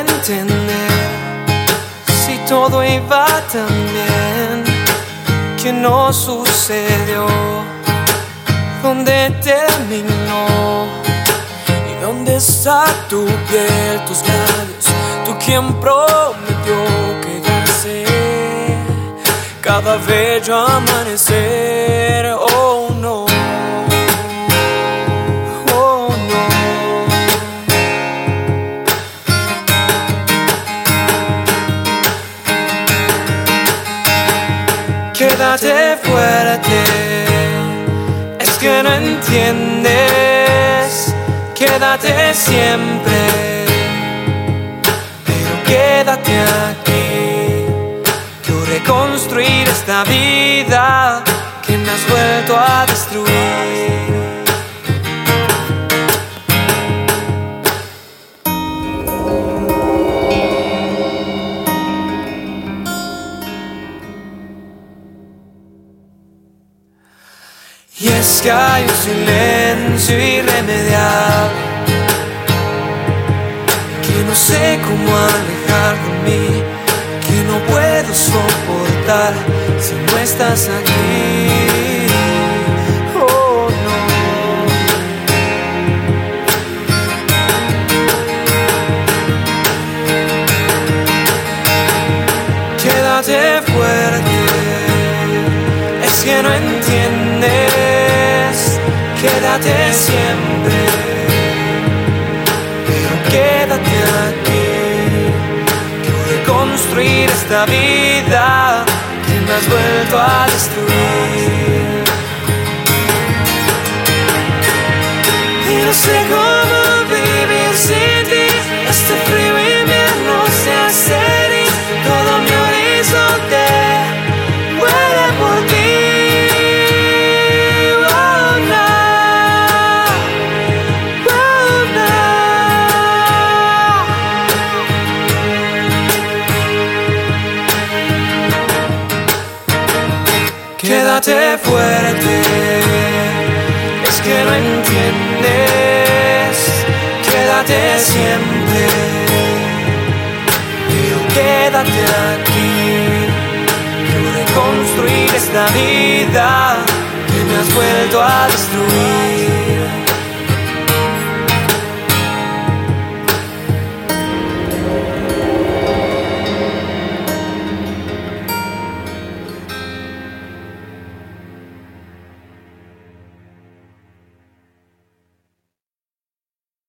Entender si todo iba tan bien, que no sucedió, dónde terminó y dónde está tu piel, tus labios, tú quien prometió quedarse cada bello amanecer. Oh Quédate fuerte, es que no entiendes. Quédate siempre, pero quédate aquí. Yo reconstruir esta vida que me has vuelto a destruir. Y es que hay un silencio irremediable que no sé cómo alejar de mí, que no puedo soportar si no estás aquí. Quédate siempre, pero quédate aquí. Quiero reconstruir esta vida que me has vuelto a destruir. Y no sé cómo Quédate fuerte, es que no entiendes. Quédate siempre, pero quédate aquí. Quiero reconstruir esta vida que me has vuelto a destruir.